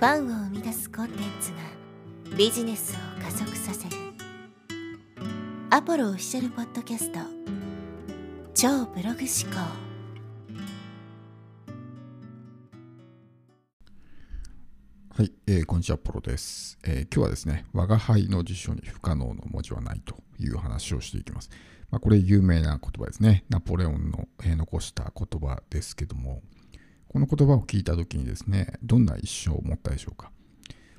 ファンを生み出すコンテンツがビジネスを加速させる。アポロオフィシャルポッドキャスト。超ブログ思考。はい、えー、こんにちは、ポロです、えー、今日はですね、我が輩の辞書に不可能の文字はないという話をしていきます。まあ、これ有名な言葉ですね。ナポレオンの、えー、残した言葉ですけども、この言葉を聞いたときにですね、どんな一生を持ったでしょうか？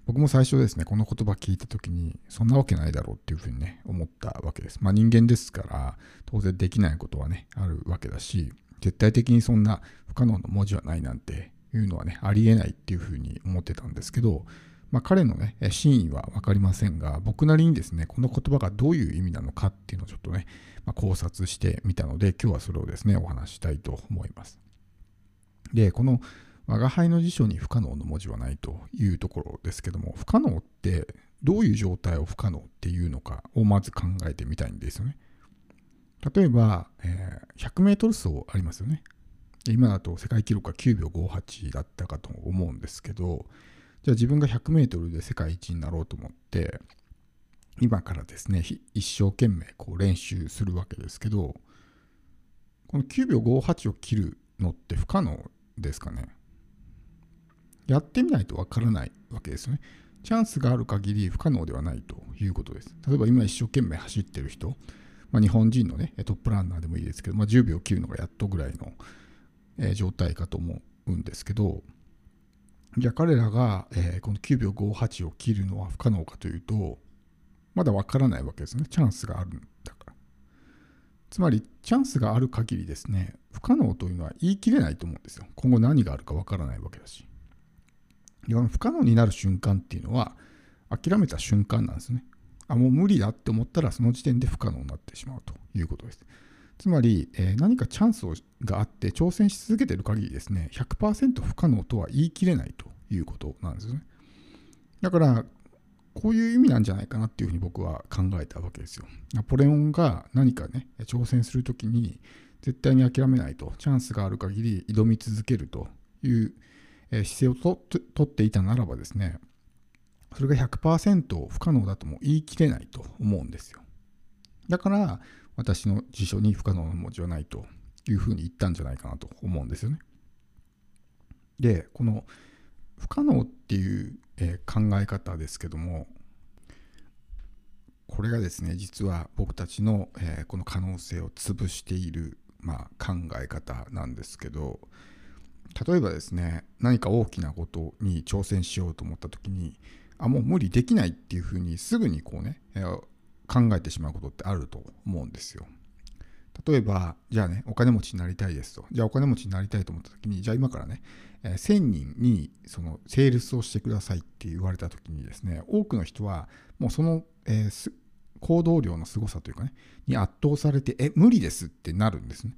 僕も最初ですね、この言葉聞いたときに、そんなわけないだろうっていうふうにね、思ったわけです。まあ人間ですから、当然できないことはね、あるわけだし、絶対的にそんな不可能の文字はないなんていうのはね、ありえないっていうふうに思ってたんですけど、まあ、彼のね、真意は分かりませんが、僕なりにですね、この言葉がどういう意味なのかっていうのをちょっとね、まあ、考察してみたので、今日はそれをですね、お話したいと思います。で、この我が輩の辞書に不可能の文字はないというところですけども、不可能ってどういう状態を不可能っていうのかをまず考えてみたいんですよね。例えば、えー、100メートル走ありますよね。今だと世界記録が9秒58だったかと思うんですけど、じゃあ自分が100メートルで世界一になろうと思って、今からですね、一生懸命こう練習するわけですけど、この9秒58を切るのって不可能ですかね。やってみないとわからないわけですよね。チャンスがある限り不可能ではないということです。例えば今一生懸命走ってる人、まあ、日本人のね、トップランナーでもいいですけど、まあ、10秒切るのがやっとぐらいの、え、状態かと思うんですけど、じゃあ彼らが、え、この9秒58を切るのは不可能かというと、まだわからないわけですね。チャンスがある。つまり、チャンスがある限りですね、不可能というのは言い切れないと思うんですよ。今後何があるかわからないわけだし。不可能になる瞬間っていうのは、諦めた瞬間なんですね。あ、もう無理だって思ったら、その時点で不可能になってしまうということです。つまり、え、何かチャンスがあって挑戦し続けている限りですね、100%不可能とは言い切れないということなんですね。だから、こういう意味なんじゃないかなっていうふうに僕は考えたわけですよ。ナポレオンが何かね、挑戦するときに絶対に諦めないと、チャンスがある限り挑み続けるという姿勢をとっていたならばですね、それが100%不可能だとも言い切れないと思うんですよ。だから、私の辞書に不可能な文字はないというふうに言ったんじゃないかなと思うんですよね。で、この不可能っていう、え考え方ですけどもこれがですね実は僕たちの、えこの可能性を潰している、まあ、考え方なんですけど例えばですね何か大きなことに挑戦しようと思った時にあもう無理できないっていうふうにすぐにこうね、考えてしまうことってあると思うんですよ。例えば、じゃあね、お金持ちになりたいですと。じゃあお金持ちになりたいと思った時に、じゃあ今からね、えー、1000人にそのセールスをしてくださいって言われた時にですね、多くの人はもうその、えー、行動量の凄さというかね、に圧倒されて、え、無理ですってなるんですね。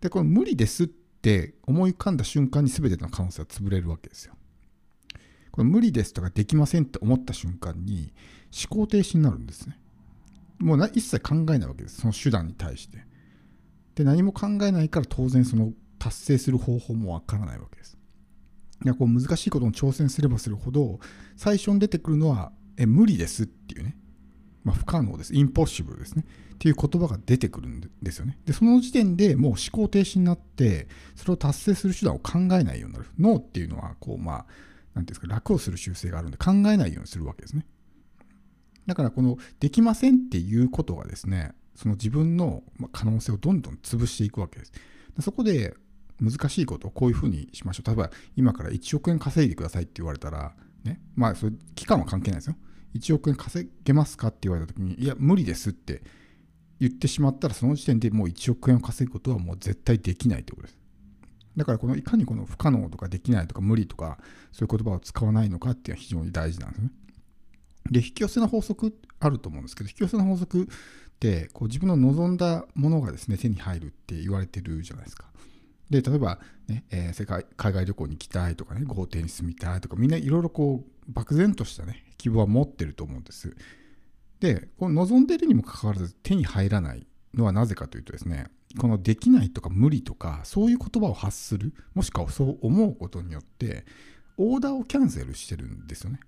で、この無理ですって思い浮かんだ瞬間に全ての可能性は潰れるわけですよ。この無理ですとかできませんって思った瞬間に思考停止になるんですね。もう一切考えないわけです。その手段に対して。で、何も考えないから当然その達成する方法もわからないわけです。いやこう難しいことに挑戦すればするほど、最初に出てくるのは、え、無理ですっていうね。まあ、不可能です。インポッシブルですね。っていう言葉が出てくるんですよね。で、その時点でもう思考停止になって、それを達成する手段を考えないようになる。脳っていうのは、こう、まあ、なんていうんですか、楽をする習性があるんで考えないようにするわけですね。だから、この、できませんっていうことがですね、その自分の可能性をどんどん潰していくわけです。そこで難しいことをこういうふうにしましょう。例えば今から1億円稼いでくださいって言われたら、ね、まあそれ期間は関係ないですよ。1億円稼げますかって言われた時に、いや、無理ですって言ってしまったら、その時点でもう1億円を稼ぐことはもう絶対できないということです。だからこのいかにこの不可能とかできないとか無理とかそういう言葉を使わないのかっていうのは非常に大事なんですね。で、引き寄せの法則あると思うんですけど、引き寄せの法則ってこう自分の望んだものがですね手に入るって言われてるじゃないですか。で例えばね、えー、世界海外旅行に行きたいとかね豪邸に住みたいとかみんないろいろこう漠然としたね希望は持ってると思うんです。でこの望んでるにもかかわらず手に入らないのはなぜかというとですねこのできないとか無理とかそういう言葉を発するもしくはそう思うことによってオーダーをキャンセルしてるんですよね。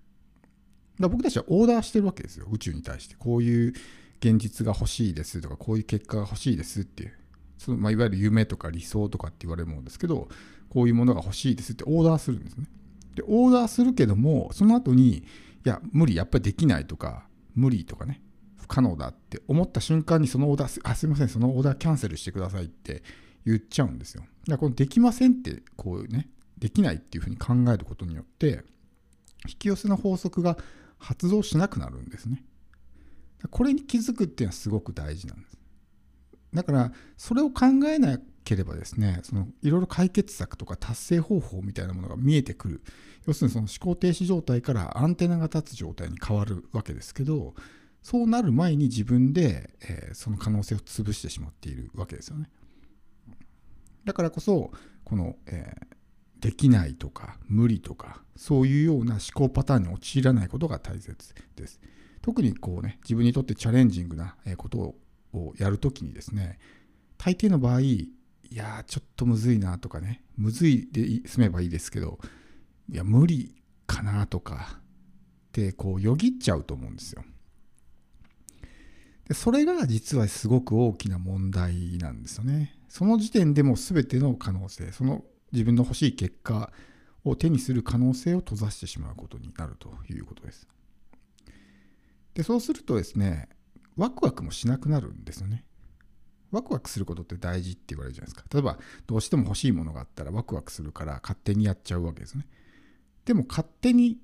だ僕たちはオーダーしてるわけですよ、宇宙に対して。こういう現実が欲しいですとか、こういう結果が欲しいですっていう。そのまあ、いわゆる夢とか理想とかって言われるものですけど、こういうものが欲しいですってオーダーするんですね。で、オーダーするけども、その後に、いや、無理、やっぱりできないとか、無理とかね、不可能だって思った瞬間にそのオーダー、あ、すいません、そのオーダーキャンセルしてくださいって言っちゃうんですよ。だからこのできませんって、こうね、できないっていうふうに考えることによって、引き寄せの法則が発動しなくなるんですね。これに気づくっていうのはすごく大事なんです。だから、それを考えなければですね、そのいろいろ解決策とか達成方法みたいなものが見えてくる。要するにその思考停止状態からアンテナが立つ状態に変わるわけですけど、そうなる前に自分で、えー、その可能性を潰してしまっているわけですよね。だからこそ、この、えー、できないとか無理とかそういうような思考パターンに陥らないことが大切です。特にこうね自分にとってチャレンジングなことをやるときにですね大抵の場合いやちょっとむずいなとかねむずいで済めばいいですけどいや無理かなとかってこうよぎっちゃうと思うんですよ。でそれが実はすごく大きな問題なんですよね。その時点でも全ての可能性その自分の欲しい結果を手にする可能性を閉ざしてしまうことになるということです。で、そうするとですね、ワクワクもしなくなるんですよね。ワクワクすることって大事って言われるじゃないですか。例えば、どうしても欲しいものがあったらワクワクするから勝手にやっちゃうわけですね。でも勝手に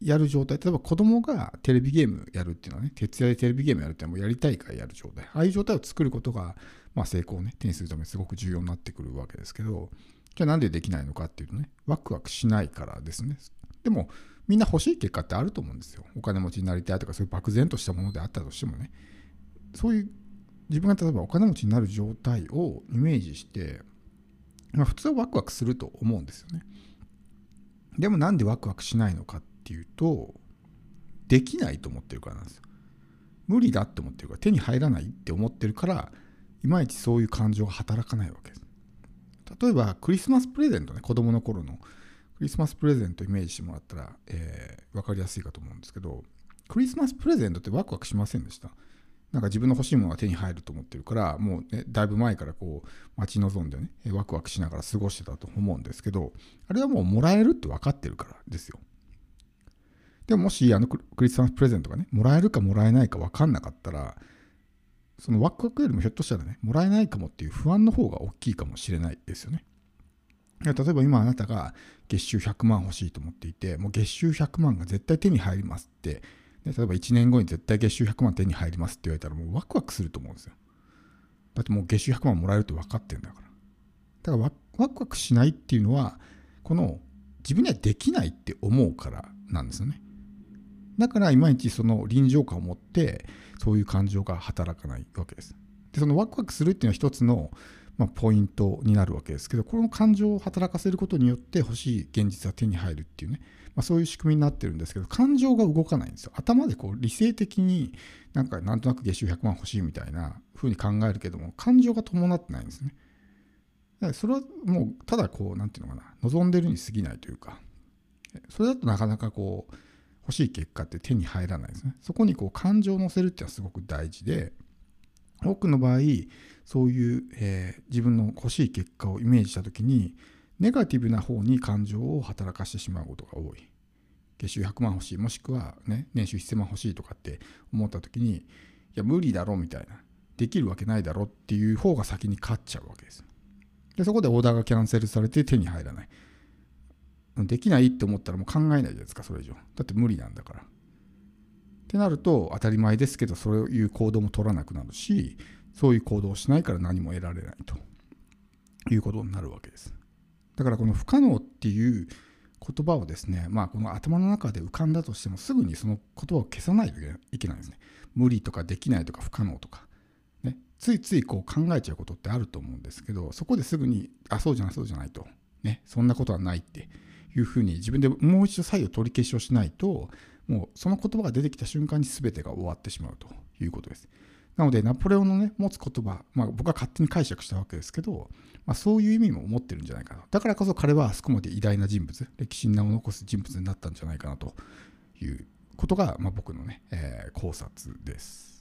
やる状態、例えば子供がテレビゲームやるっていうのはね、徹夜でテレビゲームやるっていうのはもうやりたいからやる状態。ああいう状態を作ることが、まあ、成功をね、手にするためにすごく重要になってくるわけですけど、じゃあなんでできないのかっていうとね、ワクワクしないからですね。でも、みんな欲しい結果ってあると思うんですよ。お金持ちになりたいとか、そういう漠然としたものであったとしてもね。そういう自分が例えばお金持ちになる状態をイメージして、まあ、普通はワクワクすると思うんですよね。でもなんでワクワクしないのかっていうと、できないと思ってるからなんですよ。無理だって思ってるから、手に入らないって思ってるから、いまいちそういう感情が働かないわけです。例えばクリスマスプレゼントね、子供の頃のクリスマスプレゼントイメージしてもらったら、えー、分かりやすいかと思うんですけど、クリスマスプレゼントってワクワクしませんでした？なんか自分の欲しいものが手に入ると思ってるから、もうね、だいぶ前からこう、待ち望んでね、ワクワクしながら過ごしてたと思うんですけど、あれはもうもらえるって分かってるからですよ。でももし、あのクリスマスプレゼントがね、もらえるかもらえないか分かんなかったら、そのワクワクよりもひょっとしたらね、もらえないかもっていう不安の方が大きいかもしれないですよね。例えば今あなたが月収100万欲しいと思っていて、もう月収100万が絶対手に入りますって、例えば1年後に絶対月収100万手に入りますって言われたらもうワクワクすると思うんですよ。だってもう月収100万もらえるって分かってるんだから。だからワクワクしないっていうのは、この自分にはできないって思うからなんですよね。だからいまいちその臨場感を持ってそういう感情が働かないわけです。でそのワクワクするっていうのは一つの、まあ、ポイントになるわけですけどこの感情を働かせることによって欲しい現実が手に入るっていうね、まあ、そういう仕組みになってるんですけど感情が動かないんですよ。頭でこう理性的になんかなんとなく月収100万欲しいみたいな風に考えるけども感情が伴ってないんですね。それはもうただこう何て言うのかな望んでるに過ぎないというかそれだとなかなかこう欲しい結果って手に入らないですね。そこにこう感情を乗せるっていうのはすごく大事で、多くの場合、そういう、えー、自分の欲しい結果をイメージしたときに、ネガティブな方に感情を働かしてしまうことが多い。月収100万欲しい、もしくは、ね、年収1000万欲しいとかって思ったときに、いや、無理だろみたいな。できるわけないだろっていう方が先に勝っちゃうわけです。で、そこでオーダーがキャンセルされて手に入らない。できないって思ったらもう考えないじゃないですか、それ以上。だって無理なんだから。ってなると、当たり前ですけど、そういう行動も取らなくなるし、そういう行動をしないから何も得られないということになるわけです。だからこの不可能っていう言葉をですね、まあこの頭の中で浮かんだとしてもすぐにその言葉を消さないといけないんですね。無理とかできないとか不可能とか。ね、ついついこう考えちゃうことってあると思うんですけど、そこですぐに、あ、そうじゃない、そうじゃないと。ね、そんなことはないっていうふうに自分でもう一度再度取り消しをしないともうその言葉が出てきた瞬間に全てが終わってしまうということです。なので、ナポレオンのね、持つ言葉、まあ、僕は勝手に解釈したわけですけど、まあ、そういう意味も持ってるんじゃないかな。だからこそ彼はあそこまで偉大な人物、歴史に名を残す人物になったんじゃないかなということが、まあ、僕のね、えー、考察です。